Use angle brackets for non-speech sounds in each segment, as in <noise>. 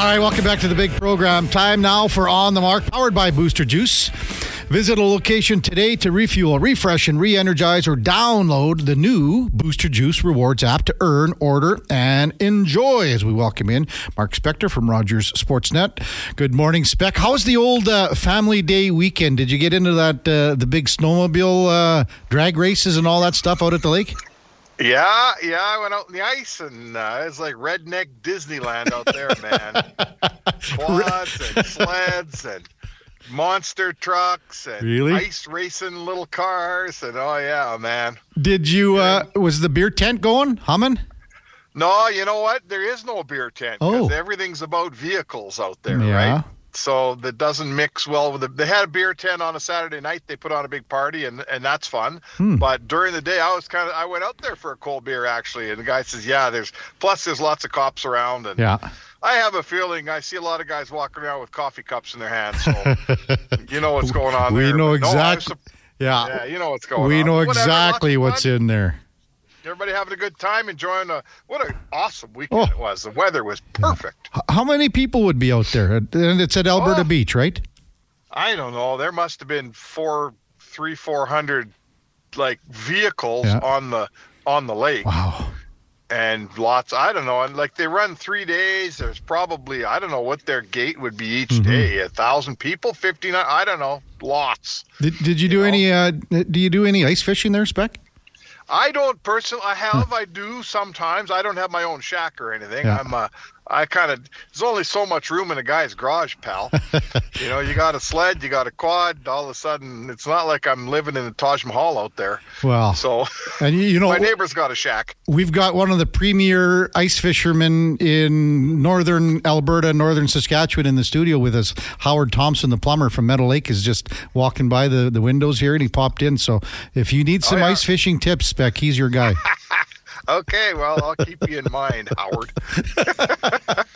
All right, welcome back to the big program. Time now for On the Mark, powered by Booster Juice. Visit a location today to refuel, refresh, and re energize or download the new Booster Juice Rewards app to earn, order, and enjoy. As we welcome in Mark Spector from Rogers Sportsnet. Good morning, Spec. How's the old uh, family day weekend? Did you get into that, uh, the big snowmobile uh, drag races and all that stuff out at the lake? Yeah, yeah, I went out in the ice and uh, it's like redneck Disneyland out there, man. <laughs> Quads and sleds and monster trucks and Really? ice racing little cars and oh yeah, man. Did you, uh, was the beer tent going, humming? No, you know what? There is no beer tent because Oh. everything's about vehicles out there, Yeah. right? So that doesn't mix well with the. They had a beer tent on a Saturday night. They put on a big party, and and that's fun. Hmm. But during the day, I was kind of. I went out there for a cold beer actually, and the guy says, "Yeah, there's plus there's lots of cops around, and Yeah. I have a feeling I see a lot of guys walking around with coffee cups in their hands. So <laughs> you know what's going on We there. know But no, exactly. Yeah. yeah, you know what's going we on. We know Whatever, exactly what's fun. in there. Everybody having a good time, enjoying a what an awesome weekend Oh. it was. The weather was perfect. How many people would be out there? And it's at Alberta Oh. Beach, right? I don't know. There must have been four, three, four hundred like vehicles Yeah. on the on the lake, Wow. and lots. I don't know. And like they run three days. There's probably I don't know what their gate would be each Mm-hmm. day. A thousand people, fifty nine. I don't know. Lots. Did, did you do know? any? Uh, do you do any ice fishing there, Spec? I don't personally. I have. I do sometimes. I don't have my own shack or anything. Yeah. I'm. Uh, I kind of. There's only so much room in a guy's garage, pal. <laughs> you know, you got a sled, you got a quad. All of a sudden, it's not like I'm living in the Taj Mahal out there. Well, So, <laughs> and you, know, my neighbor's got a shack. we've got one of the premier ice fishermen in northern Alberta, northern Saskatchewan in the studio with us. Howard Thompson, the plumber from Meadow Lake, is just walking by the, the windows here and he popped in. So if you need oh, some Oh, yeah. ice fishing tips, Spec, he's your guy. <laughs> Okay, well, I'll keep you in mind, Howard. <laughs>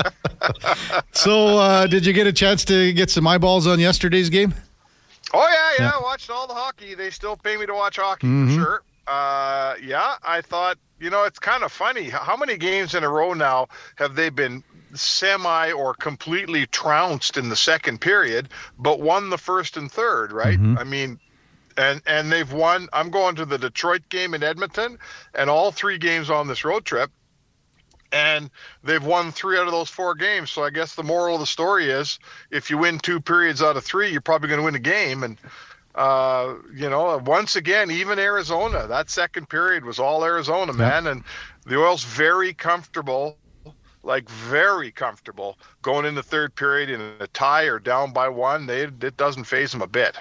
so uh, did you get a chance to get some eyeballs on yesterday's game? Oh yeah, yeah. Yeah. I watched all the hockey. They still pay me to watch hockey Mhm. for sure. Uh, yeah, I thought you know it's kind of funny. How many games in a row now have they been semi or completely trounced in the second period, but won the first and third? Right? Mhm. I mean. And and they've won. I'm going to the Detroit game in Edmonton, and all three games on this road trip, and they've won three out of those four games. So I guess the moral of the story is, if you win two periods out of three, you're probably going to win a game. And uh, you know, once again, even Arizona, that second period was all Arizona, man. And the Oil's very comfortable, like very comfortable, going in the third period in a tie or down by one. They it doesn't phase them a bit.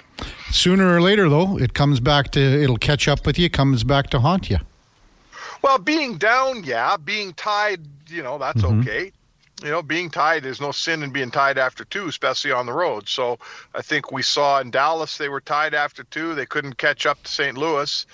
Sooner or later, though, it comes back to it'll catch up with you. Comes back to haunt you. Well, being down, yeah. Being tied, you know, that's Mhm. okay. You know, being tied, there's no sin in being tied after two, especially on the road. So I think we saw in Dallas they were tied after two. They couldn't catch up to St. Louis.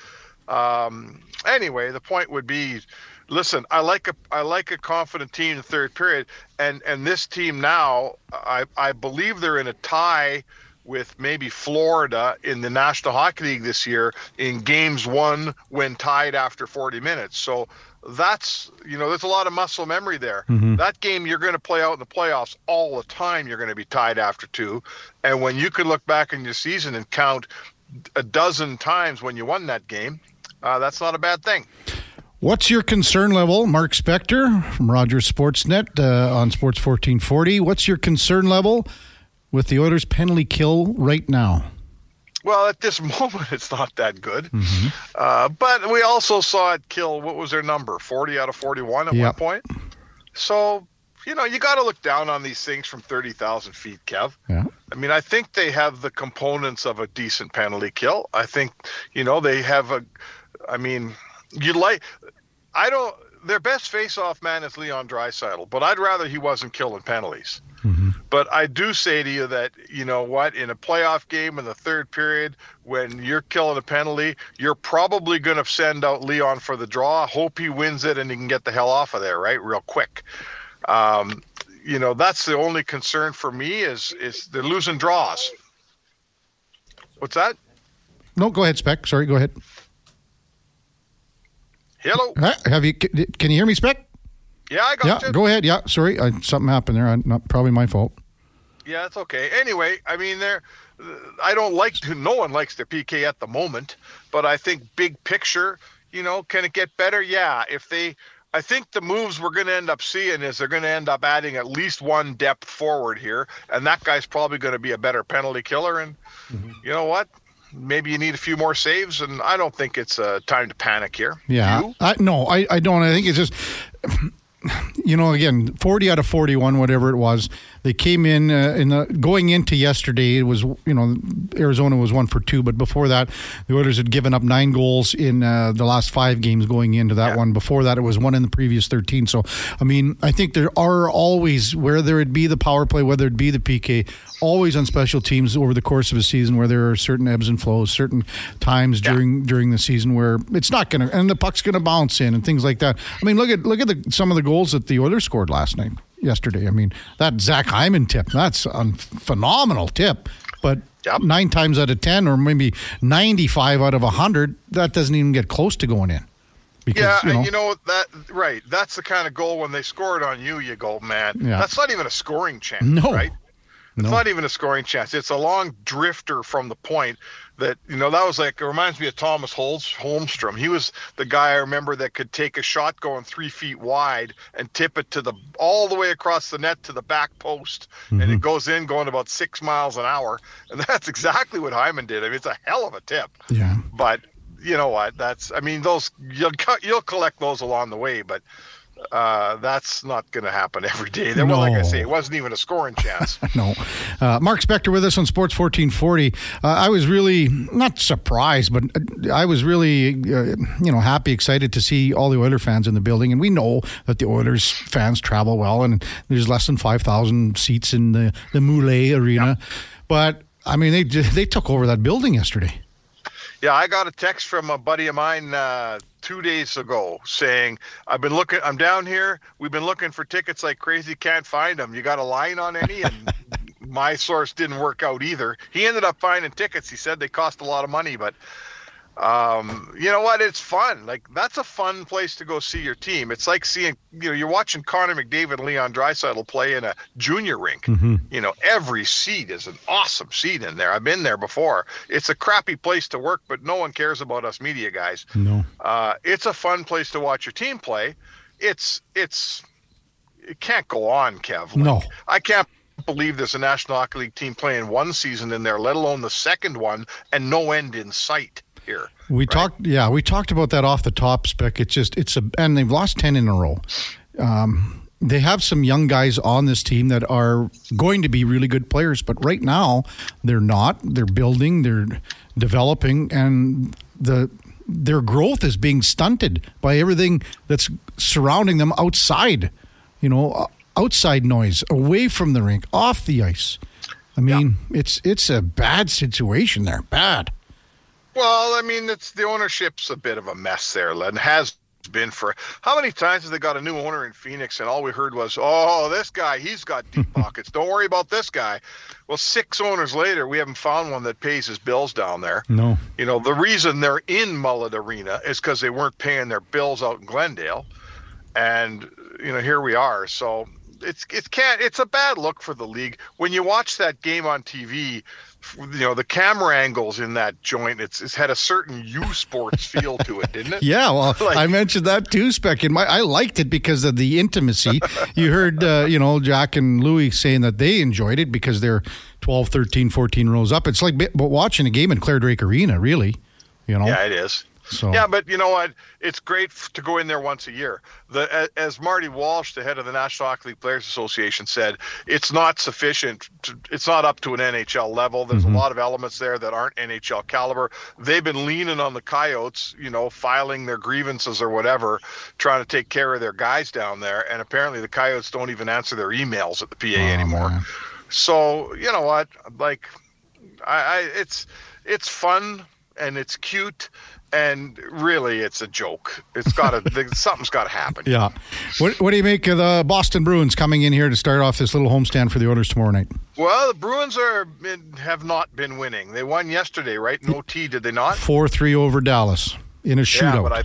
Um, anyway, the point would be, listen, I like a I like a confident team in the third period, and and this team now, I I believe they're in a tie with maybe Florida in the National Hockey League this year in games won when tied after 40 minutes. So that's you know there's a lot of muscle memory there. Mhm. That game you're going to play out in the playoffs all the time. You're going to be tied after two, and when you could look back in your season and count a dozen times when you won that game, uh, that's not a bad thing. What's your concern level, Mark Spector from Rogers Sportsnet uh, on Sports 1440? What's your concern level with the Oilers' penalty kill right now? Well, at this <laughs> moment, it's not that good. Uh, but we also saw it kill, what was their number? 40 out of 41 at Yep. one point. So, you know, you got to look down on these things from 30,000 feet, Kev. Yeah. I mean, I think they have the components of a decent penalty kill. I think, you know, they have a, I mean, you like, I don't, their best face-off man is Leon Draisaitl, but I'd rather he wasn't killing penalties. But I do say to you that, you know what, in a playoff game in the third period, when you're killing a penalty, you're probably going to send out Leon for the draw, hope he wins it and he can get the hell off of there, right, real quick. Um, you know, that's the only concern for me is is they're losing draws. What's that? No, go ahead, Spec. Sorry, go ahead. Hello. Have you? Can you hear me, Spec? Yeah, I got Yeah, you. go ahead. Yeah, sorry, I, something happened there. I, not probably my fault. Yeah, it's okay. Anyway, I mean, there. I don't like to. No one likes the PK at the moment, but I think big picture, you know, can it get better? Yeah, if they. I think the moves we're going to end up seeing is they're going to end up adding at least one depth forward here, and that guy's probably going to be a better penalty killer. And you know what? Maybe you need a few more saves, and I don't think it's uh, time to panic here. Yeah? I, no, I, I don't. I think it's just, <sighs> you know, again, forty out of forty-one, whatever it was. They came in uh, in the going into yesterday. It was you know Arizona was one for two, but before that, the Oilers had given up nine goals in uh, the last five games going into that Yeah. one. Before that, it was one in the previous thirteen. So, I mean, I think there are always whether it be the power play, whether it be the PK, always on special teams over the course of a season where there are certain ebbs and flows, certain times Yeah. during during the season where it's not going to and the puck's going to bounce in and things like that. I mean, look at look at the, some of the goals that the Oilers scored last night, yesterday. I mean, that Zach Hyman tip, that's a phenomenal tip, but. Yep. Nine times out of ten, or maybe ninety-five out of hundred, that doesn't even get close to going in. Because Yeah, you know, and you know that right. That's the kind of goal when they scored on you, you go, man. Yeah. That's not even a scoring chance, No. right? It's No. not even a scoring chance. It's a long drifter from the point that you know that was like it reminds me of Thomas Holmes Holmstrom. He was the guy I remember that could take a shot going three feet wide and tip it to the all the way across the net to the back post, and Mm-hmm. it goes in going about six miles an hour. And <laughs> that's exactly what Hyman did. I mean, it's a hell of a tip yeah, but you know what that's i mean those you'll you'll collect those along the way but uh that's not going to happen <laughs> every day there well like i say it wasn't even a scoring chance <laughs> no. Uh, Mark Spector with us on Sports 1440. Uh, I was really not surprised, but uh, I was really, uh, you know, happy, excited to see all the Oiler fans in the building. And we know that the Oilers fans travel well, and there's less than 5,000 seats in the, the Mullet Arena. But, I mean, they, they took over that building yesterday. Yeah i got a text from a buddy of mine uh two days ago saying i've been looking i'm down here. We've been looking for tickets like crazy. Can't find them you got a line on any? And <laughs> my source didn't work out either. He ended up finding tickets. He said they cost a lot of money but um, you know what? It's fun. Like that's a fun place to go see your team. It's like seeing, you know, you're watching Connor McDavid and Leon Draisaitl play in a junior rink. You know, every seat is an awesome seat in there. I've been there before. It's a crappy place to work, but no one cares about us media guys. No. Uh, it's a fun place to watch your team play. It's it's it can't go on, Kev. Like, No. I can't believe there's a National Hockey League team playing one season in there, let alone the second one, and no end in sight here. We talked, yeah, we talked about that off the top spec. It's just, it's a, and they've lost 10 in a row. Um, they have some young guys on this team that are going to be really good players, but right now they're not. They're building, they're developing, and the their growth is being stunted by everything that's surrounding them outside. You know, outside noise, away from the rink, off the ice. I mean, it's it's a bad situation there. Bad. Well, I mean, it's the ownership's a bit of a mess there, and has been for how many times have they got a new owner in Phoenix, and all we heard was, "Oh, this guy, he's got deep <laughs> pockets. Don't worry about this guy." Well, six owners later, we haven't found one that pays his bills down there. No. You know, the reason they're in Mullet Arena is because they weren't paying their bills out in Glendale, and you know, here we are. So it's it can't. It's a bad look for the league when you watch that game on TV. You know, the camera angles in that joint. It's it's had a certain U Sports feel to it, didn't it? <laughs> Yeah, well, Like- I mentioned that too, Spec. In my, I liked it because of the intimacy. you heard, uh, you know, Jack and Louis saying that they enjoyed it because they're 12, 13, 14 rows up. It's like but watching a game in Clare Drake Arena, really. You know? Yeah, it is. So- Yeah, but you know what? It's great to go in there once a year. The as Marty Walsh, the head of the National Hockey League Players Association, said, it's not sufficient. To, it's not up to an NHL level. There's a mm-hmm. lot of elements there that aren't NHL caliber. They've been leaning on the Coyotes, you know, filing their grievances or whatever, trying to take care of their guys down there. And apparently, the Coyotes don't even answer their emails at the PA oh, anymore. Oh, man. So you know what? Like, I, I it's it's fun and it's cute and really it's a joke. It's got <laughs> to something's got to happen. Yeah. What, what do you make of the Boston Bruins coming in here to start off this little homestand for the Oilers tomorrow night? Well, the Bruins are have not been winning. They won yesterday, right? No T, did they not? 4 3 over Dallas in a shootout. Yeah, but I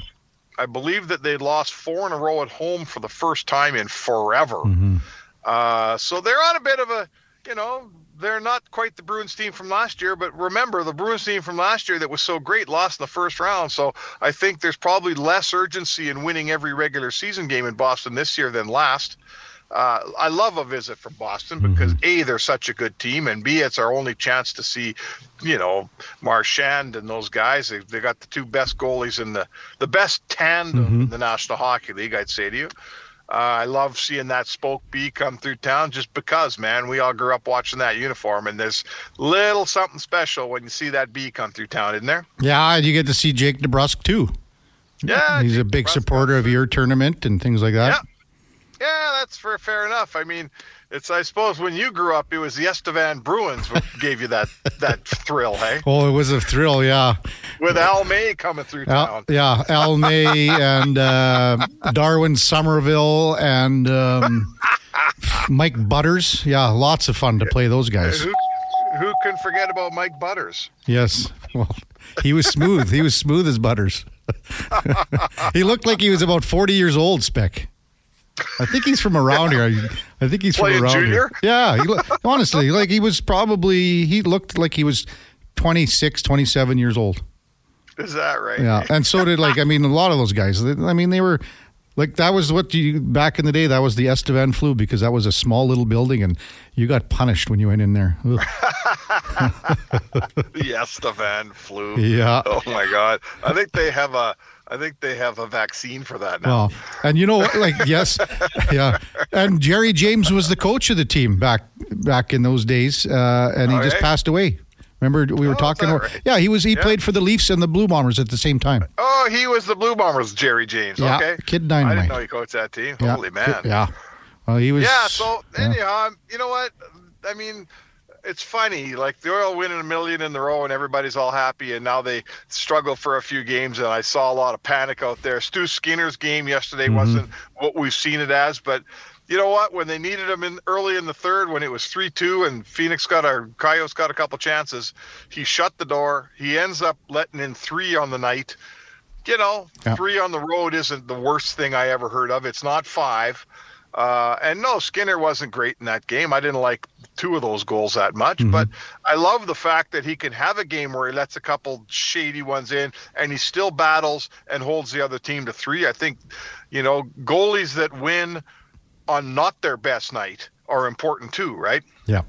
I believe that they lost four in a row at home for the first time in forever. Mm-hmm. Uh, so they're on a bit of a, you know, they're not quite the Bruins team from last year, but remember the Bruins team from last year that was so great lost in the first round. So I think there's probably less urgency in winning every regular season game in Boston this year than last. Uh, I love a visit from Boston because a they're such a good team, and b it's our only chance to see, you know, Marchand and those guys. They, they got the two best goalies in the the best tandem in the National Hockey League. I'd say to you. Uh, I love seeing that spoke B come through town just because, man, we all grew up watching that uniform, and there's little something special when you see that B come through town, isn't there? Yeah, and you get to see Jake DeBrusk too. Yeah, He's a big DeBrusk supporter of your tournament and things like that. Yeah. Yeah, that's fair, fair enough. I mean, it's I suppose when you grew up, it was the Estevan Bruins <laughs> gave you that that thrill, hey? Oh, it was a thrill, yeah. With Al May coming through Al, town. yeah, Al <laughs> May and uh, Darwin Somerville and um, Mike Butters. Yeah, lots of fun to play those guys. Who, who can forget about Mike Butters? Yes. Well, he was smooth. he was smooth as Butters. <laughs> he looked like he was about 40 years old, Spec. I think he's from around here. I, I think he's Playing from around junior? here. Yeah, he, honestly, like he was probably he looked like he was 26, 27 years old. Is that right? Yeah, and so did like I mean a lot of those guys. I mean they were like that was what you back in the day. That was the Estevan flu because that was a small little building and you got punished when you went in there. <laughs> <laughs> The Estevan flu. Yeah. Oh my God. I think they have a. I think they have a vaccine for that now. Well, and you know what? Like yes, <laughs> yeah. And Jerry James was the coach of the team back back in those days, uh, and he just passed away. Remember we were Oh, talking. right? Yeah, he was. He Yeah. played for the Leafs and the Blue Bombers at the same time. Oh, he was the Blue Bombers, Jerry James. Yeah, okay. Kid I didn't know he coached that team. Yeah, Holy man. Yeah. Well, he was. Yeah, so anyhow, um, you know what? I mean, it's funny. Like the Oil winning a million in the row, and everybody's all happy, and now they struggle for a few games. And I saw a lot of panic out there. Stu Skinner's game yesterday Mm-hmm. wasn't what we've seen it as, but. You know what? When they needed him in early in the third, when it was three-two, and Phoenix got a Coyotes got a couple chances, he shut the door. He ends up letting in three on the night. You know, Yeah. three on the road isn't the worst thing I ever heard of. It's not five. Uh, and no, Skinner wasn't great in that game. I didn't like two of those goals that much, but I love the fact that he can have a game where he lets a couple shady ones in and he still battles and holds the other team to three. I think, you know, goalies that win on not their best night are important too, right? Yeah.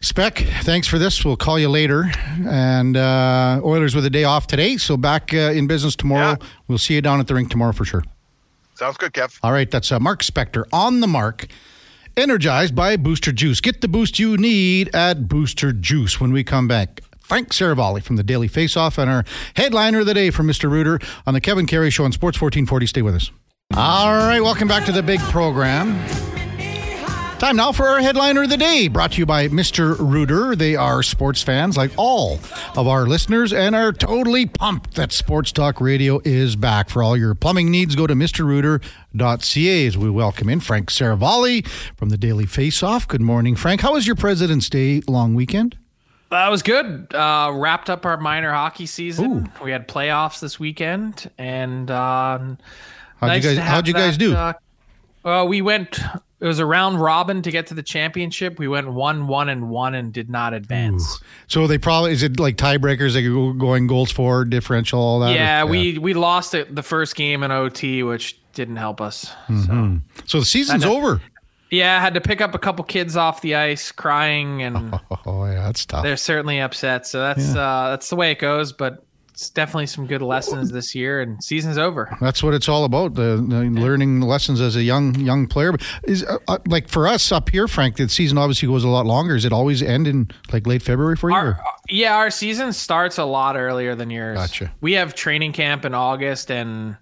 Spec, thanks for this. We'll call you later. And uh, Oilers with a day off today, so back uh, in business tomorrow. Yeah. We'll see you down at the rink tomorrow for sure. Sounds good, Kev. All right, that's uh, Mark Spector on the mark, energized by Booster Juice. Get the boost you need at Booster Juice when we come back. Frank Seravalli from the Daily Faceoff and our headliner of the day from Mr. Rooter on the Kevin Karius Show on Sports 1440. Stay with us. All right, welcome back to the big program. Time now for our headliner of the day, brought to you by Mr. Rooter. They are sports fans like all of our listeners and are totally pumped that Sports Talk Radio is back. For all your plumbing needs, go to mrrooter.ca as we welcome in Frank Seravalli from the Daily Face-Off. Good morning, Frank. How was your President's Day long weekend? That was good. Uh, wrapped up our minor hockey season. We had playoffs this weekend, and uh, How'd nice you guys how'd you guys that, do? Uh, well, we went. It was a round robin to get to the championship. We went one, one, and one, and did not advance. so they probably is it like tiebreakers like go- going goals for differential all that? or- Yeah, we we lost it the first game in OT, which didn't help us. Mm-hmm. So the season's know. over. Yeah, I had to pick up a couple kids off the ice crying, and <laughs> Oh yeah, that's tough. they're certainly upset. So that's uh, that's the way it goes. But it's definitely some good lessons this year, and season's over. That's what it's all about. The, the learning lessons as a young young player. But Is uh, uh, like for us up here, Frank. The season obviously goes a lot longer. Is it always end in like late February for you? Our, yeah, our season starts a lot earlier than yours. Gotcha. We have training camp in August, and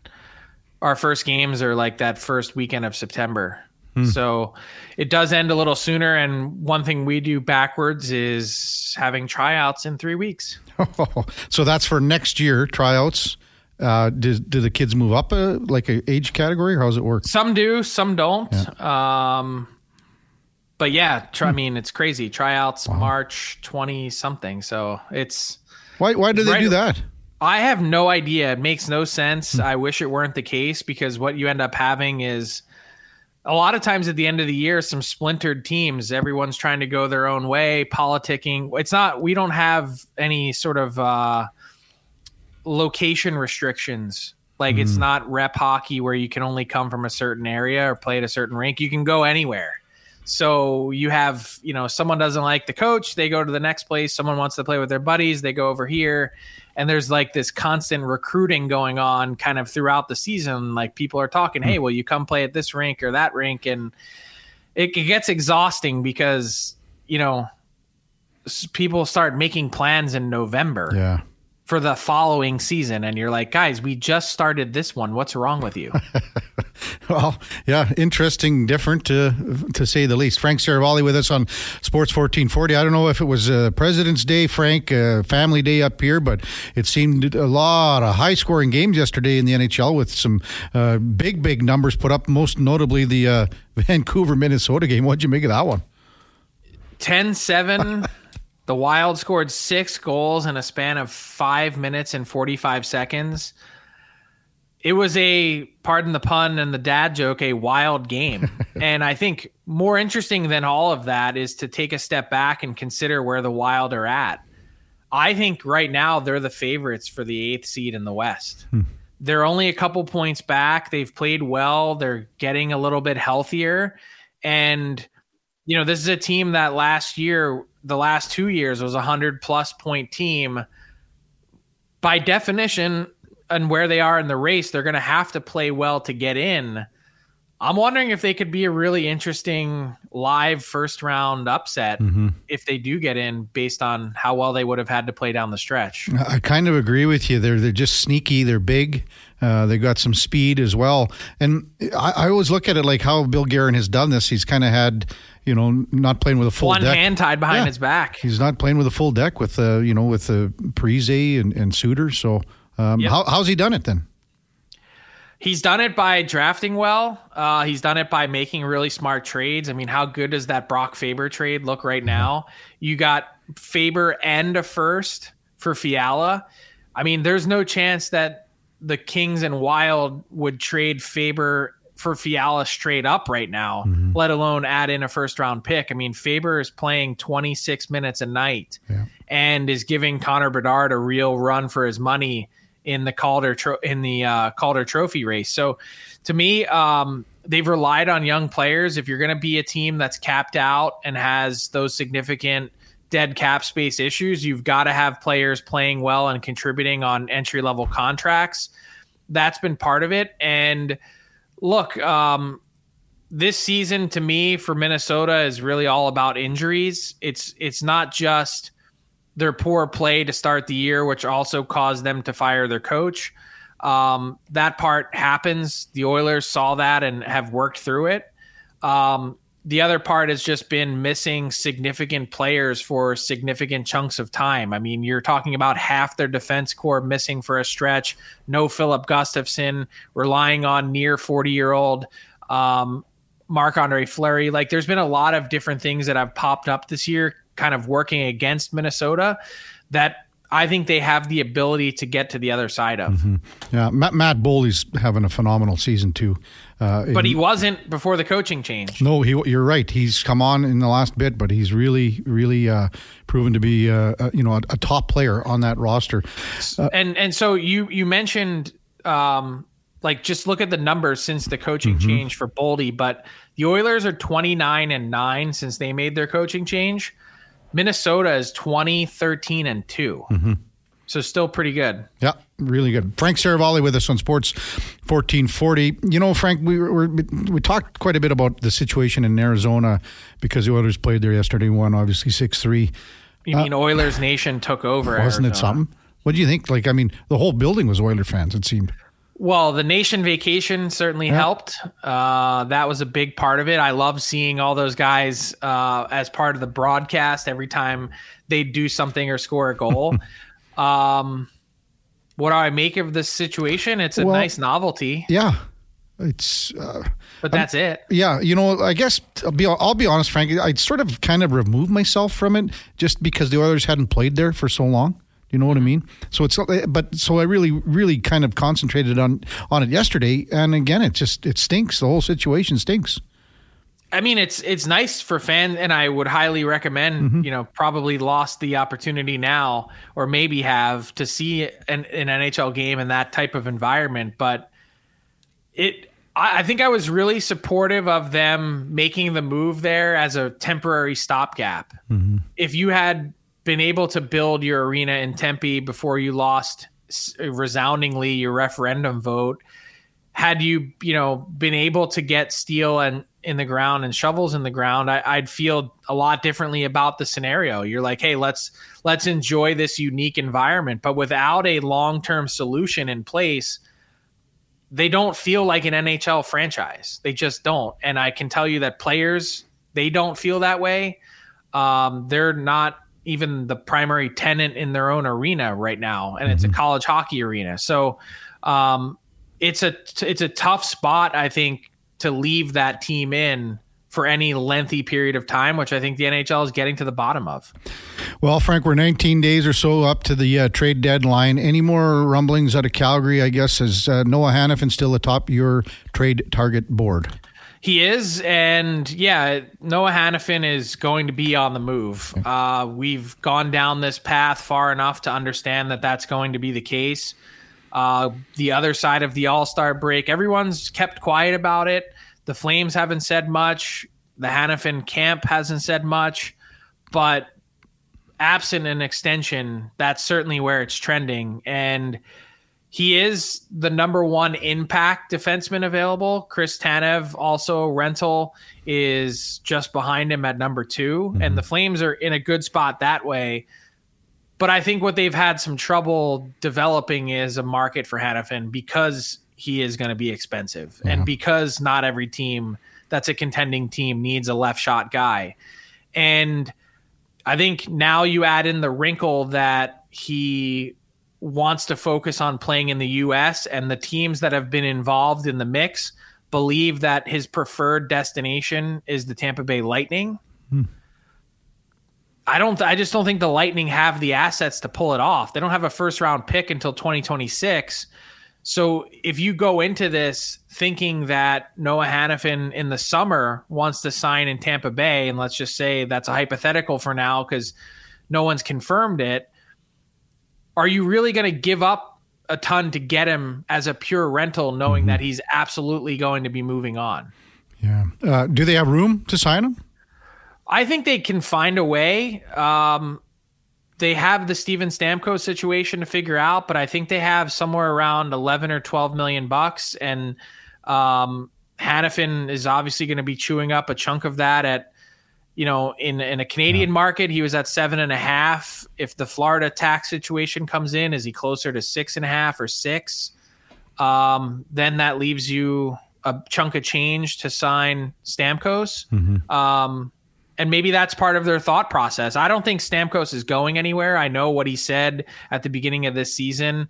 our first games are like that first weekend of September. Hmm. So it does end a little sooner. And one thing we do backwards is having tryouts in three weeks. <laughs> so that's for next year tryouts. Uh, do, do the kids move up a like a age category, or how does it work? Some do, some don't. Um, but yeah, try, I mean, it's crazy. Tryouts March 20 something. So it's. Why why do they Right. do that? I have no idea. It makes no sense. I wish it weren't the case because what you end up having is a lot of times at the end of the year, some splintered teams. Everyone's trying to go their own way, politicking. It's not, we don't have any sort of uh, location restrictions. Like it's not rep hockey where you can only come from a certain area or play at a certain rink. You can go anywhere. So you have, you know, someone doesn't like the coach, they go to the next place. Someone wants to play with their buddies, they go over here. And there's like this constant recruiting going on kind of throughout the season. Like people are talking, hmm. hey, will you come play at this rink or that rink? And it, it gets exhausting because, you know, people start making plans in November Yeah. For the following season. And you're like, guys, we just started this one. What's wrong with you? <laughs> Well, yeah, interesting, different to to say the least. Frank Seravalli with us on Sports 1440. I don't know if it was uh, President's Day, Frank, uh, Family Day up here, but it seemed a lot of high scoring games yesterday in the NHL with some uh, big, big numbers put up, most notably the uh, <laughs> Vancouver Minnesota game. What'd you make of that one? 10 7. The Wild scored six goals in a span of five minutes and 45 seconds. It was a, pardon the pun and the dad joke, a wild game. <laughs> and I think more interesting than all of that is to take a step back and consider where the Wild are at. I think right now they're the favorites for the eighth seed in the West. Hmm. They're only a couple points back. They've played well. They're getting a little bit healthier. And you know, this is a team that last year, the last two years, was a hundred plus point team. By definition, and where they are in the race, they're going to have to play well to get in. I'm wondering if they could be a really interesting live first round upset if they do get in, based on how well they would have had to play down the stretch. I kind of agree with you. They're they're just sneaky. They're big. Uh, they got some speed as well. And I, I always look at it like how Bill Guerin has done this. He's kind of had, you know, not playing with a full One deck. hand tied behind Yeah. his back. He's not playing with a full deck with, uh, you know, with uh, Parise and, and Suter. So um, Yep. how, how's he done it then? He's done it by drafting well. Uh, he's done it by making really smart trades. I mean, how good does that Brock Faber trade look right now? You got Faber and a first for Fiala. I mean, there's no chance that the Kings and Wild would trade Faber for Fiala straight up right now, let alone add in a first round pick. I mean, Faber is playing 26 minutes a night and is giving Connor Bedard a real run for his money in the Calder tro- in the uh, Calder Trophy race. So, to me, um, they've relied on young players. If you're going to be a team that's capped out and has those significant dead cap space issues, you've got to have players playing well and contributing on entry level contracts. That's been part of it. And look, um, this season to me for Minnesota is really all about injuries. It's it's not just their poor play to start the year, which also caused them to fire their coach. Um, that part happens. The Oilers saw that and have worked through it. Um, the other part has just been missing significant players for significant chunks of time. I mean, you're talking about half their defense core missing for a stretch. No Filip Gustavsson, relying on near 40 year old um, Andre Fleury. Like, there's been a lot of different things that have popped up this year, kind of working against Minnesota that I think they have the ability to get to the other side of. Yeah, Matt, Matt having a phenomenal season too. Uh, But he wasn't before the coaching change. No, he, you're right. He's come on in the last bit, but he's really, really uh, proven to be, uh, uh, you know, a, a top player on that roster. and and so you you mentioned um like just look at the numbers since the coaching Mm-hmm. change for Boldy, but the Oilers are 29 and 9 since they made their coaching change. Minnesota is 20, 13 and 2. Mm-hmm. So still pretty good. Yeah, really good. Frank Seravalli with us on Sports 1440. You know, Frank, we were, we talked quite a bit about the situation in Arizona because the Oilers played there yesterday, won obviously six three. You mean Oilers Nation took over? Uh, Wasn't it something? What do you think? Like, I mean, the whole building was Oiler fans. It seemed. Well, the nation vacation certainly helped. Uh, that was a big part of it. I love seeing all those guys uh, as part of the broadcast every time they do something or score a goal. <laughs> um, what do I make of this situation? It's a Well- nice novelty, Yeah, it's. Uh, but that's it. Yeah, you know, I guess I'll be I'll be honest, Frank. I sort of kind of removed myself from it just because the Oilers hadn't played there for so long. You know what I mean? So it's but so I really really kind of concentrated on on it yesterday, and again, it just it stinks. The whole situation stinks. I mean, it's it's nice for fans, and I would highly recommend. Mm-hmm. You know, probably lost the opportunity now, or maybe have to see an, an NHL game in that type of environment. But it, I, I think I was really supportive of them making the move there as a temporary stopgap. Mm-hmm. If you had been able to build your arena in Tempe before you lost resoundingly your referendum vote, had you you know been able to get steel and in the ground and shovels in the ground, I, would feel a lot differently about the scenario. You're like, hey, let's let's enjoy this unique environment, but without a long term solution in place, they don't feel like an NHL franchise. They just don't. And I can tell you that players they don't feel that way. Um, they're not even the primary tenant in their own arena right now, and it's a mm-hmm. college hockey arena. So um, it's a it's a tough spot, I think, to leave that team in for any lengthy period of time, which I think the NHL is getting to the bottom of. Well, Frank, we're 19 days or so up to the uh, trade deadline. Any more rumblings out of Calgary? I guess is uh, Noah Hanifin still atop your trade target board? He is, and yeah, Noah Hanifin is going to be on the move. Uh, we've gone down this path far enough to understand that that's going to be the case. Uh, the other side of the All Star break, everyone's kept quiet about it. The Flames haven't said much. The Hanifin camp hasn't said much. But absent an extension, that's certainly where it's trending. And he is the number one impact defenseman available. Chris Tanev, also rental, is just behind him at number 2 mm-hmm. And the Flames are in a good spot that way. But I think what they've had some trouble developing is a market for Hanifin because he is going to be expensive yeah. and because not every team that's a contending team needs a left shot guy. And I think now you add in the wrinkle that he wants to focus on playing in the US and the teams that have been involved in the mix believe that his preferred destination is the Tampa Bay Lightning. Hmm. I don't. I just don't think the Lightning have the assets to pull it off. They don't have a first round pick until 2026. So if you go into this thinking that Noah Hanifin in the summer wants to sign in Tampa Bay, and let's just say that's a hypothetical for now because no one's confirmed it, are you really going to give up a ton to get him as a pure rental, knowing mm-hmm. that he's absolutely going to be moving on? Yeah. Uh, do they have room to sign him? I think they can find a way. Um, they have the Steven Stamkos situation to figure out, but I think they have somewhere around 11 or 12 million bucks. And um, Hanifin is obviously going to be chewing up a chunk of that at, you know, in, in a Canadian yeah. market, he was at seven and a half. If the Florida tax situation comes in, is he closer to six and a half or six? Um, then that leaves you a chunk of change to sign Stamkos. Mm-hmm. Um, and maybe that's part of their thought process. I don't think Stamkos is going anywhere. I know what he said at the beginning of this season.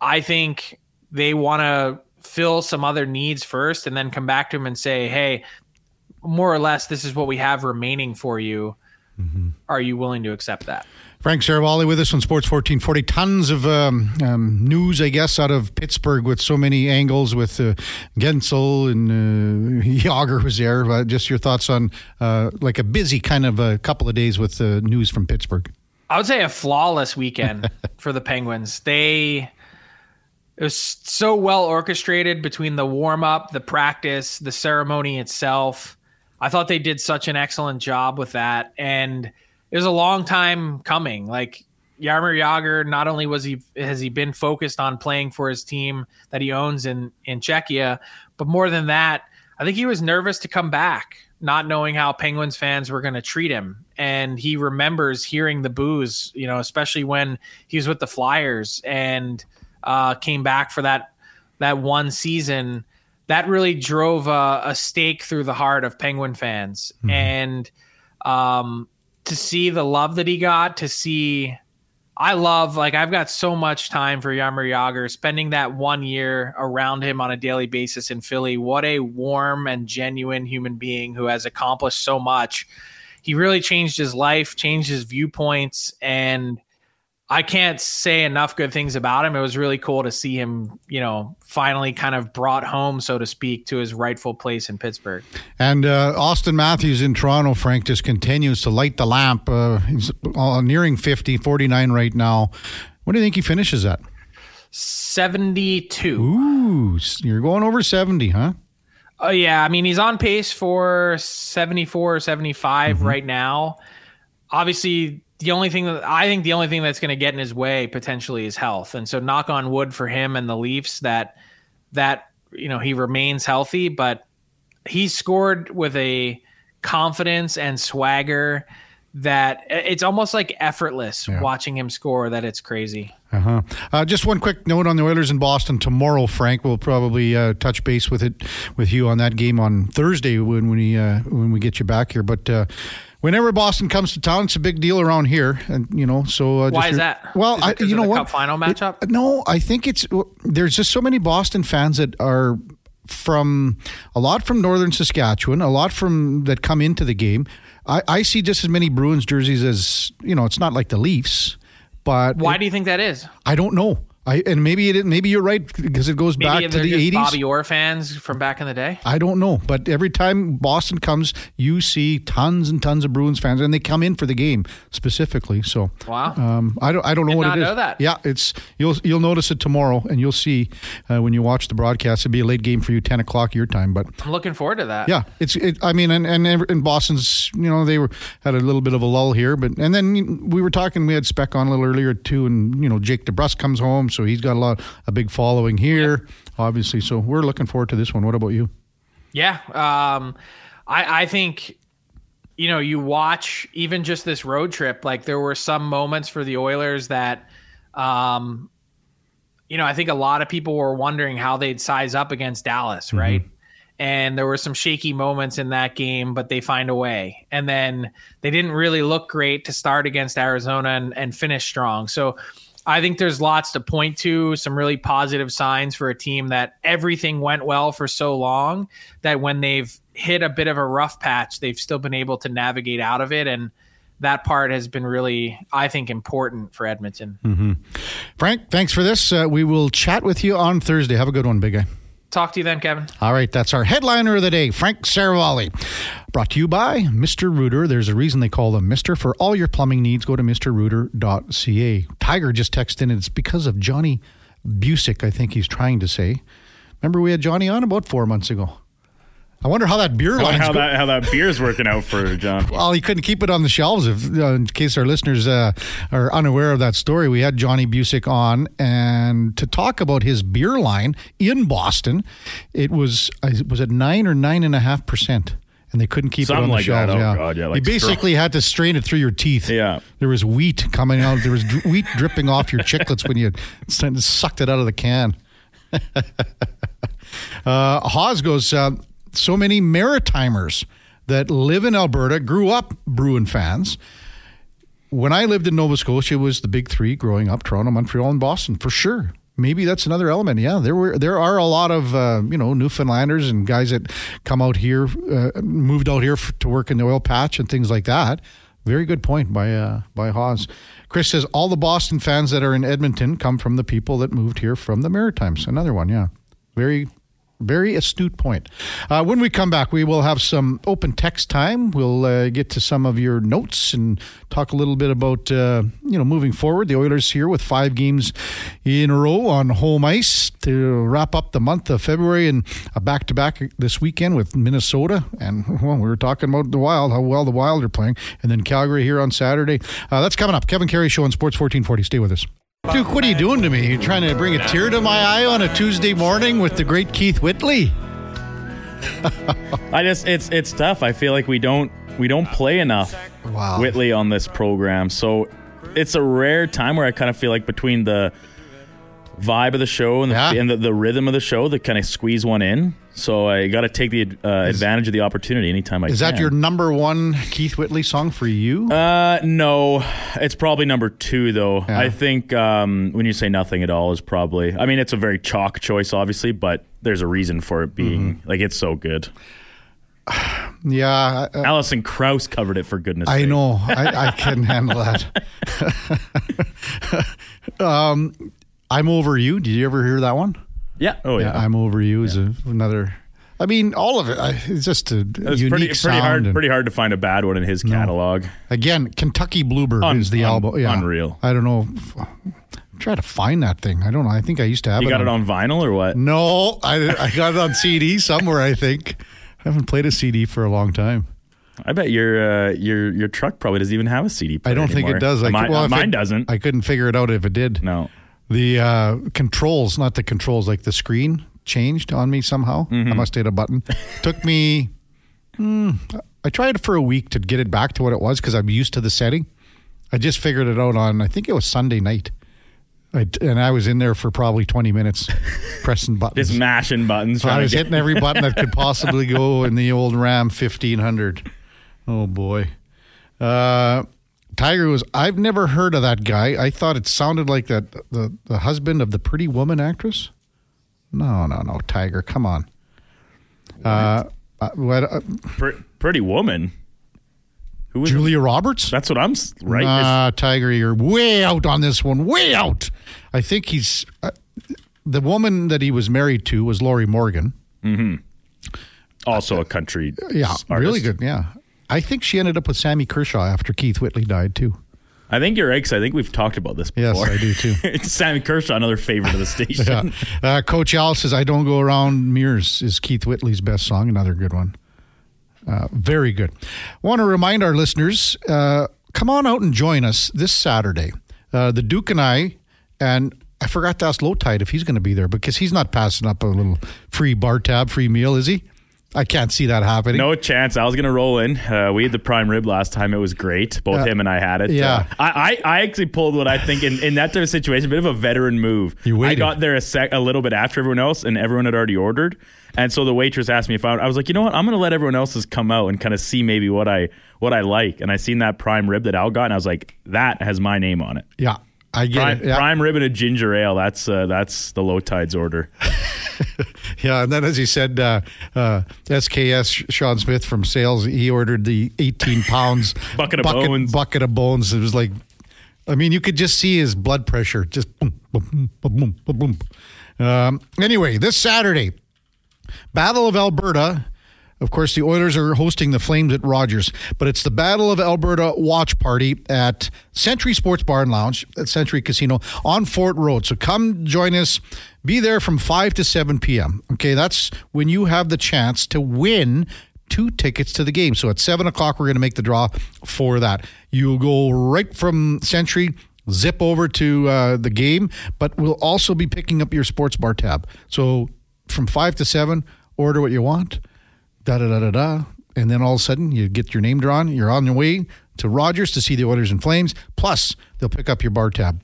I think they want to fill some other needs first and then come back to him and say, hey, more or less, this is what we have remaining for you. Mm-hmm. Are you willing to accept that? Frank Seravalli with us on Sports 1440. Tons of um, um, news, I guess, out of Pittsburgh with so many angles with uh, Guentzel and uh, <laughs> Jagr was there. Uh, just your thoughts on uh, like a busy kind of a couple of days with uh, news from Pittsburgh. I would say a flawless weekend <laughs> for the Penguins. They it was so well orchestrated between the warm up, the practice, the ceremony itself. I thought they did such an excellent job with that and – it was a long time coming. Like Jaromir Jagr, not only was he has he been focused on playing for his team that he owns in in Czechia, but more than that, I think he was nervous to come back, not knowing how Penguins fans were going to treat him. And he remembers hearing the boos, you know, especially when he was with the Flyers and uh, came back for that that one season. That really drove a, a stake through the heart of Penguin fans, mm-hmm. and um, to see the love that he got, to see I love like I've got so much time for Jaromir Jagr. Spending that one year around him on a daily basis in Philly. What a warm and genuine human being who has accomplished so much. He really changed his life, changed his viewpoints, and I can't say enough good things about him. It was really cool to see him, you know, finally kind of brought home, so to speak, to his rightful place in Pittsburgh. And uh, Auston Matthews in Toronto, Frank, just continues to light the lamp. Uh, he's uh, nearing 50, 49 right now. What do you think he finishes at? 72. Ooh, you're going over 70, huh? Oh, yeah. I mean, he's on pace for 74 or 75 mm-hmm. right now. Obviously, the only thing that I think the only thing that's going to get in his way potentially is health. And so knock on wood for him and the Leafs that that you know he remains healthy, but he scored with a confidence and swagger that it's almost like effortless yeah. watching him score that it's crazy. Uh-huh. Uh, just one quick note on the Oilers in Boston tomorrow, Frank. We'll probably uh, touch base with it with you on that game on Thursday when we uh, when we get you back here. But uh, whenever Boston comes to town, it's a big deal around here, and you know. So uh, why is that? Well, is I, you know what? Cup final matchup? It, no, I think it's there's just so many Boston fans that are from a lot from northern Saskatchewan, a lot from that come into the game. I, I see just as many Bruins jerseys as you know. It's not like the Leafs, but why it, do you think that is? I don't know. I and maybe it maybe you're right because it goes maybe back to the eighties. Bobby Orr fans from back in the day. I don't know, but every time Boston comes, you see tons and tons of Bruins fans, and they come in for the game specifically. So wow, um, I don't I don't know Did what it is. Know that. Yeah, it's you'll you'll notice it tomorrow, and you'll see uh, when you watch the broadcast. It'll be a late game for you, ten o'clock your time. But I'm looking forward to that. Yeah, it's it, I mean, and and in Boston's, you know, they were had a little bit of a lull here, but and then we were talking. We had Spec on a little earlier too, and you know, Jake DeBrusk comes home, so he's got a lot a big following here, yep. obviously. So we're looking forward to this one. What about you? Yeah, um, I, I think you know you watch even just this road trip. Like there were some moments for the Oilers that. Um, you know, I think a lot of people were wondering how they'd size up against Dallas, mm-hmm. right? and there were some shaky moments in that game, but they find a way. And then they didn't really look great to start against Arizona and, and finish strong. So I think there's lots to point to, some really positive signs for a team that everything went well for so long that when they've hit a bit of a rough patch, they've still been able to navigate out of it. And that part has been really, I think, important for Edmonton. Mm-hmm. Frank, thanks for this. Uh, we will chat with you on Thursday. Have a good one, big guy. Talk to you then, Kevin. All right, that's our headliner of the day, Frank Seravalli. Brought to you by Mr. Rooter. There's a reason they call them Mr. For all your plumbing needs, go to mrrooter.ca. Tiger just texted in, it's because of Johnny Busick, I think he's trying to say. Remember, we had Johnny on about four months ago. I wonder how that beer line how go- that how that beer's working out for John. <laughs> well, he couldn't keep it on the shelves. If, uh, in case our listeners uh, are unaware of that story, we had Johnny Busick on, and to talk about his beer line in Boston, it was uh, was it nine or nine and a half percent. And they couldn't keep Something it on the like shelves. That. Oh, yeah. God, yeah like you basically straw. had to strain it through your teeth. Yeah. There was wheat coming out. There was dr- wheat dripping off your chiclets when you sucked it out of the can. <laughs> uh, Haas goes, uh, so many Maritimers that live in Alberta grew up Bruin fans. When I lived in Nova Scotia, it was the big three growing up: Toronto, Montreal, and Boston for sure. Maybe that's another element. Yeah, there were there are a lot of uh, you know Newfoundlanders and guys that come out here, uh, moved out here to work in the oil patch and things like that. Very good point by uh, by Haas. Chris says all the Boston fans that are in Edmonton come from the people that moved here from the Maritimes. Another one, yeah. Very very astute point. Uh, when we come back, we will have some open text time. We'll uh, get to some of your notes and talk a little bit about uh, you know moving forward. The Oilers here with five games in a row on home ice to wrap up the month of February and a back to back this weekend with Minnesota. And well, we were talking about the Wild, how well the Wild are playing, and then Calgary here on Saturday. Uh, that's coming up. Kevin Karius Show on Sports 1440. Stay with us. Duke, what are you doing to me? You're trying to bring a tear to my eye on a Tuesday morning with the great Keith Whitley. <laughs> I just it's it's tough. I feel like we don't we don't play enough wow. Whitley on this program. So it's a rare time where I kind of feel like between the vibe of the show and the, Yeah. and the, the rhythm of the show that kind of squeeze one in. So I got to take the uh, advantage of the opportunity anytime I Is can. that your number one Keith Whitley song for you? Uh, no, it's probably number two though. Yeah. I think um, when you say nothing at all is probably. I mean, it's a very chalk choice, obviously, but there's a reason for it being Mm-hmm. like it's so good. <sighs> Yeah, I, Alison Krauss covered it for goodness I sake. know. I, I can handle that. <laughs> <laughs> um, I'm over you. Did you ever hear that one? Yeah. Oh yeah. Yeah, I'm over you is a, another. I mean, all of it. I, it's just a It's unique pretty, sound. pretty hard. and- Pretty hard to find a bad one in his catalog. Again, Kentucky Bluebird Un- is the un- album. Yeah. unreal. I don't know. Try to find that thing. I don't know. I think I used to have it. You it. got it on vinyl or what? No, I, I got it on CD <laughs> somewhere. I think I haven't played a CD for a long time. I bet your uh, your your truck probably doesn't even have a CD. player. I player don't think anymore. it does. I, mine well, if mine it- doesn't. I couldn't figure it out if it did. no. The uh, controls, not the controls, like the screen changed on me somehow. I must hit a button. <laughs> Took me, hmm, I tried for a week to get it back to what it was because I'm used to the setting. I just figured it out on, I think it was Sunday night. I, and I was in there for probably 20 minutes <laughs> pressing buttons. Just mashing buttons. I was hitting every button that could possibly go in the old Ram 1500. Oh boy. Uh, Tiger was. I've never heard of that guy. I thought it sounded like that the the husband of the Pretty Woman actress. No, no, no, Tiger. Come on. Uh, uh, what? Uh, Pre- pretty woman. Who was Julia Roberts. That's what I'm right. Nah, Tiger, you're way out on this one. Way out. I think he's uh, the woman that he was married to was Lorrie Morgan. Mhm. Also a country. Yeah, artist. really good. Yeah, I think she ended up with Sammy Kershaw after Keith Whitley died too. I think you're right 'cause I think we've talked about this before. Yes. I do too. <laughs> Sammy Kershaw, another favorite of the <laughs> station. Yeah. Uh, Coach Al says, "I don't go around mirrors." Is Keith Whitley's best song? Another good one. Uh, very good. Want to remind our listeners, uh, come on out and join us this Saturday. Uh, the Duke and I, and I forgot to ask Low Tide if he's going to be there because he's not passing up a little free bar tab, free meal, is he? I can't see that happening. No chance. I was gonna roll in. Uh, we had the prime rib last time. It was great. Both Uh, him and I had it. yeah. Uh, I, I I actually pulled what I think in, in that type of situation, a bit of a veteran move. You I got there a sec a little bit after everyone else, and everyone had already ordered. And so the waitress asked me if I. I was like, you know what? I'm gonna let everyone else's come out and kind of see maybe what I what I like. And I seen that prime rib that Al got, and I was like, that has my name on it. Yeah, I get Prime, it. Yeah. prime rib and a ginger ale. That's uh, that's the low tides order. <laughs> Yeah, and then as he said, uh, uh, SKS Sean Smith from sales, he ordered the 18 pounds <laughs> Bucket of bones. Bucket of bones. It was like, I mean, you could just see his blood pressure just boom, boom, boom, boom, boom, boom. Um, anyway, this Saturday, Battle of Alberta. Of course, the Oilers are hosting the Flames at Rogers, but it's the Battle of Alberta watch party at Century Sports Bar and Lounge at Century Casino on Fort Road. So come join us. Be there from 5 to 7 p.m. Okay, that's when you have the chance to win two tickets to the game. So at 7 o'clock, we're going to make the draw for that. You'll go right from Century zip over to uh, the game, but we'll also be picking up your sports bar tab. So from five to seven, order what you want, da da da da da, and then all of a sudden you get your name drawn. You're on your way to Rogers to see the Oilers in Flames. Plus, they'll pick up your bar tab.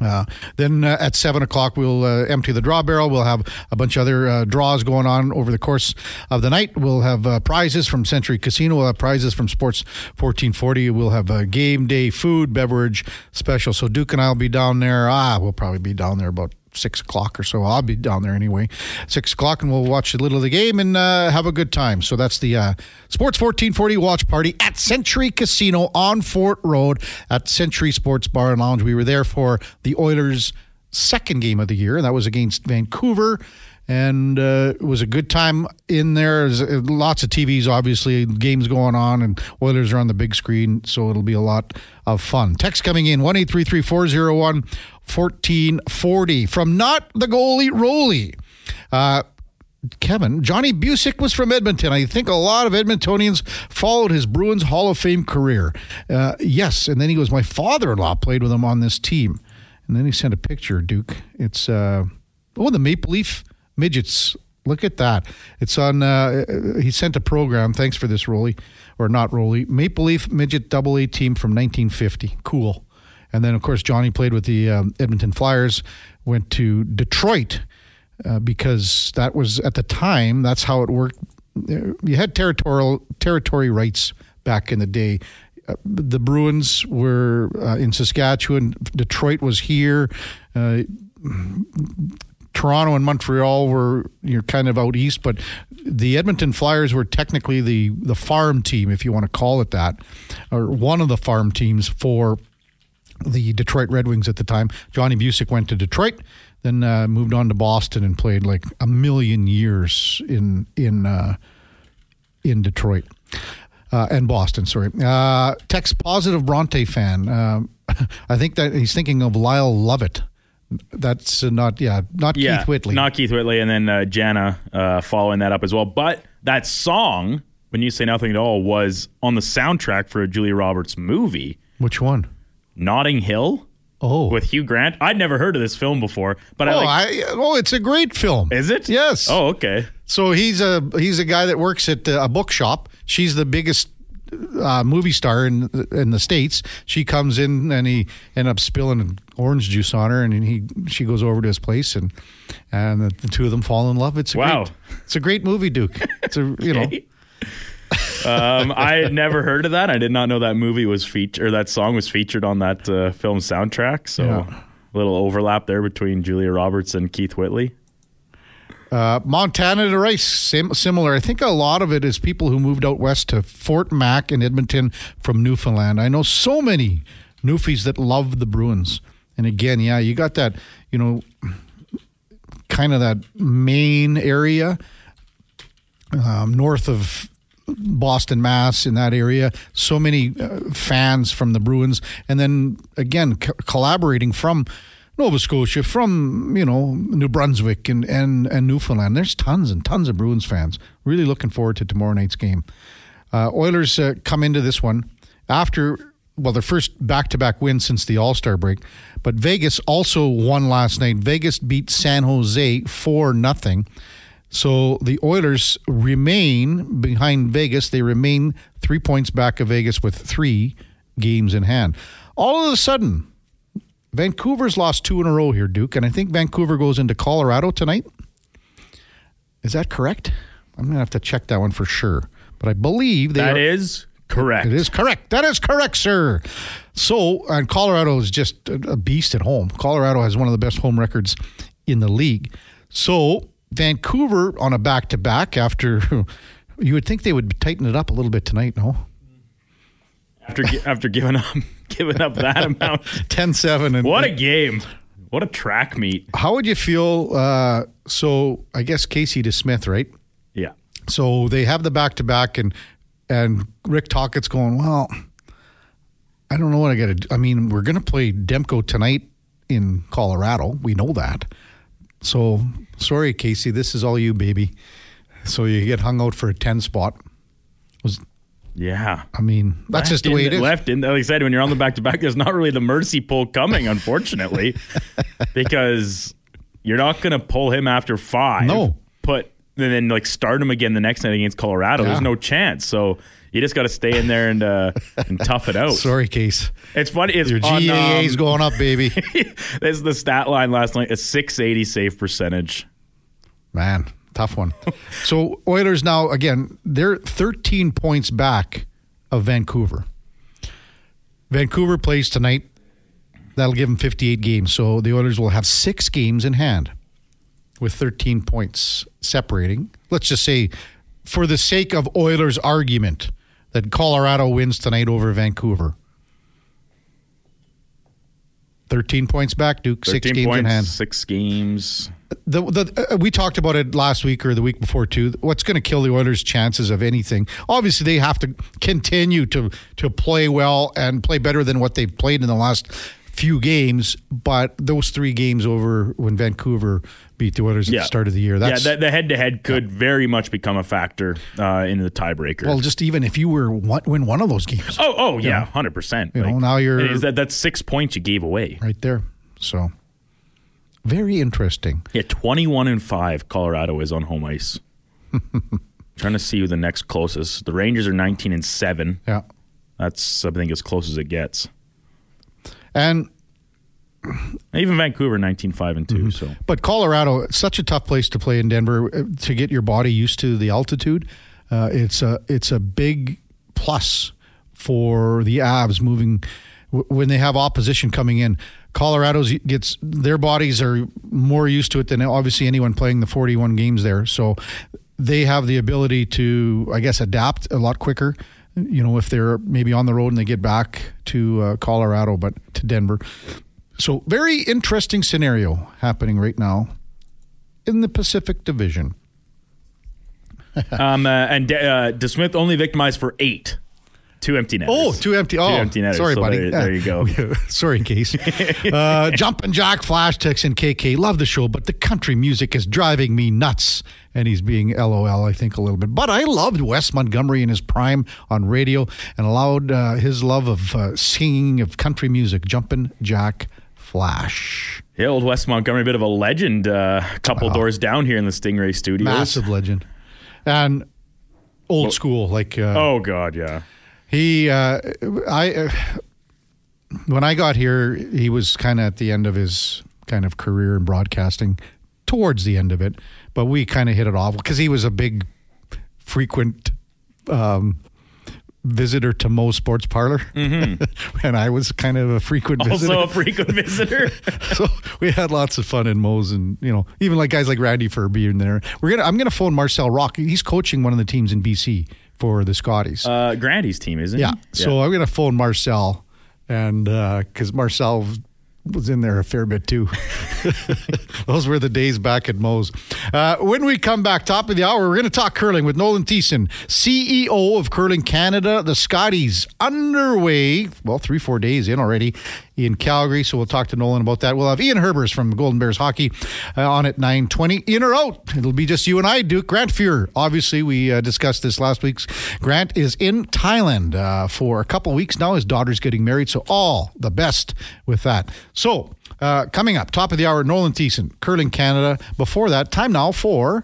Uh, then uh, at seven o'clock, we'll uh, empty the draw barrel. We'll have a bunch of other uh, draws going on over the course of the night. We'll have uh, prizes from Century Casino. We'll have prizes from Sports 1440. We'll have a game day food, beverage special. So Duke and I will be down there. Ah, we'll probably be down there about six o'clock or so. I'll be down there anyway. Six o'clock, and we'll watch a little of the game and uh, have a good time. So that's the uh, Sports 1440 watch party at Century Casino on Fort Road at Century Sports Bar and Lounge. We were there for the Oilers' second game of the year, and that was against Vancouver. And uh, it was a good time in there. There's, uh, lots of TVs, obviously, games going on, and Oilers are on the big screen, so it'll be a lot of fun. Text coming in one eight three three four zero one 1440 from not the goalie Rolly. Uh, Kevin, Johnny Bucyk was from Edmonton. I think a lot of Edmontonians followed his Bruins Hall of Fame career. Uh, yes, and then he was my father-in-law played with him on this team, and then he sent a picture. Duke, it's uh, oh the Maple Leaf midgets. Look at that. It's on. Uh, he sent a program. Thanks for this, Rolly, or not Rolly. Maple Leaf midget double A team from 1950. Cool. And then, of course, Johnny played with the um, Edmonton Flyers. Went to Detroit uh, because that was at the time that's how it worked. Uh, You had territorial territory rights back in the day. Uh, the Bruins were uh, in Saskatchewan. Detroit was here. Uh, Toronto and Montreal were you're kind of out east, but the Edmonton Flyers were technically the the farm team, if you want to call it that, or one of the farm teams for the Detroit Red Wings at the time. Johnny Bucyk went to Detroit, then uh, moved on to Boston and played like a million years in in uh, in Detroit uh, and Boston. Sorry, uh, text positive Bronte fan. Uh, <laughs> I think that he's thinking of Lyle Lovett. That's not yeah, not yeah, Keith Whitley. Not Keith Whitley, and then uh, Jana uh, following that up as well. But that song, when you say nothing at all, was on the soundtrack for a Julia Roberts movie, Which one? Notting Hill, Oh, with Hugh Grant. I'd never heard of this film before, but I oh, like. I, oh, it's a great film. is it? Yes. Oh, okay. So he's a he's a guy that works at uh, a bookshop. She's the biggest uh, movie star in in the states. She comes in and he end up spilling orange juice on her, and he she goes over to his place and and the, the two of them fall in love. It's a Wow. great, it's a great movie, Duke. It's a you <laughs> know. Um, I had never heard of that. I did not know that movie was featured or that song was featured on that uh, film soundtrack. So Yeah. a little overlap there between Julia Roberts and Keith Whitley. Uh, Montana to Rice, sim- similar. I think a lot of it is people who moved out west to Fort Mac in Edmonton from Newfoundland. I know so many Newfies that love the Bruins. And again, yeah, you got that, you know, kind of that main area um, north of Boston, Mass, in that area. So many uh, fans from the Bruins, and then again co- collaborating from Nova Scotia, from you know New Brunswick and and and Newfoundland. There's tons and tons of Bruins fans. Really looking forward to tomorrow night's game. Uh, Oilers uh, come into this one after well their first back-to-back win since the All-Star break, but Vegas also won last night. Vegas beat San Jose four nothing. So the Oilers remain behind Vegas. They remain three points back of Vegas with three games in hand. All of a sudden, Vancouver's lost two in a row here, Duke, and I think Vancouver goes into Colorado tonight. Is that correct? I'm gonna have to check that one for sure, but I believe they That are, is correct. it is correct. That is correct, sir. So, and Colorado is just a beast at home. Colorado has one of the best home records in the league. So, Vancouver on a back to back after <laughs> you would think they would tighten it up a little bit tonight, no? after after giving up <laughs> giving up that <laughs> amount. 10 7. And What a game! What a track meet. How would you feel? Uh, so, I guess Casey DeSmith, right? Yeah. So they have the back to back, and and Rick Tocchet's going, well, I don't know what I got to do. I mean, we're going to play Demko tonight in Colorado. We know that. So sorry, Casey, this is all you, baby. So you get hung out for a 10 spot. Was Yeah. I mean, that's just the Left way it is. Left in, like I said, when you're on the back to back, there's not really the mercy pull coming, unfortunately, <laughs> because you're not going to pull him after five. No. Put and then like start him again the next night against Colorado. Yeah. There's no chance. So you just got to stay in there and uh, and tough it out. Sorry, Case. It's funny. It's Your GAA's um, going up, baby. <laughs> There's the stat line last night: a 680 save percentage. Man, tough one. <laughs> so Oilers now again, they're 13 points back of Vancouver. Vancouver plays tonight. That'll give them 58 games. So the Oilers will have six games in hand with 13 points separating. Let's just say, for the sake of Oilers' argument, that Colorado wins tonight over Vancouver. 13 points back, Duke. Six games points, in hand six games. the, the uh, we talked about it last week or the week before too. What's going to kill the Oilers' chances of anything? Obviously, they have to continue to to play well and play better than what they've played in the last few games. But those three games over when Vancouver beat the Oilers at the start of the year, that's yeah, the, the head-to-head could very much become a factor uh, in the tiebreaker. well, just even if you were one, win one of those games oh, oh, yeah, hundred percent. You know, now you're- is that that's six points you gave away. right there, so very interesting. Yeah, twenty-one and five. Colorado is on home ice. <laughs> Trying to see who the next closest. The Rangers are nineteen and seven. Yeah, That's I think as close as it gets. And Even Vancouver 19-5 and 2 Mm-hmm. So But Colorado, such a tough place to play in Denver uh, to get your body used to the altitude. Uh, it's a it's a big plus for the Avs moving w- when they have opposition coming in. Colorado's gets their bodies are more used to it than obviously anyone playing the 41 games there. So they have the ability to, I guess, adapt a lot quicker. You know, if they're maybe on the road and they get back to uh, Colorado, but to Denver. So very interesting scenario happening right now in the Pacific Division. <laughs> um, uh, and uh, DeSmith only victimized for eight. Two empty netters. Oh, two empty. Oh, two empty netters. Sorry, So buddy. There, there you go. <laughs> sorry, Case. <laughs> uh, Jumpin' Jack Flash text and KK. Love the show, but the country music is driving me nuts. And he's being LOL, I think, a little bit. But I loved Wes Montgomery in his prime on radio and allowed uh, his love of uh, singing of country music. Jumpin' Jack Flash. Yeah, old Wes Montgomery, a bit of a legend. A uh, couple doors down here in the Stingray Studios. Massive legend. And old school, like. Uh, Oh God, yeah. He, uh, I, uh, when I got here, he was kind of at the end of his kind of career in broadcasting, towards the end of it. But we kind of hit it off because he was a big, frequent um, visitor to Mo's Sports Parlor, <laughs> and I was kind of a frequent visitor. Also a frequent visitor. <laughs> so we had lots of fun in Mo's, and you know, even like guys like Randy Fur being there. We're gonna, I'm gonna phone Marcel Rocque. He's coaching one of the teams in BC for the Scotties. uh, Grandy's team, isn't Yeah. he? So I'm going to phone Marcel, and because Marcel was in there a fair bit too. <laughs> Those were the days back at Moe's. Uh, when we come back, top of the hour, we're going to talk curling with Nolan Thiessen, CEO of Curling Canada. The Scotties underway, well, three, four days in already in Calgary. So we'll talk to Nolan about that. We'll have Ian Herbers from Golden Bears Hockey uh, on at 920. In or out? It'll be just you and I, Duke. Grant Fuhrer. Obviously, we uh, discussed this last week. Grant is in Thailand uh, for a couple weeks now. His daughter's getting married. So all the best with that. So uh, coming up, top of the hour, Nolan Thiessen, Curling Canada. Before that, time now for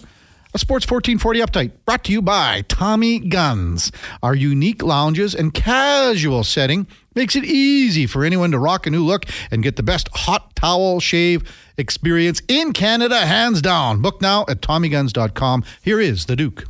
a Sports 1440 update brought to you by Tommy Guns. Our unique lounges and casual setting makes it easy for anyone to rock a new look and get the best hot towel shave experience in Canada, hands down. Book now at TommyGuns.com. Here is the Duke.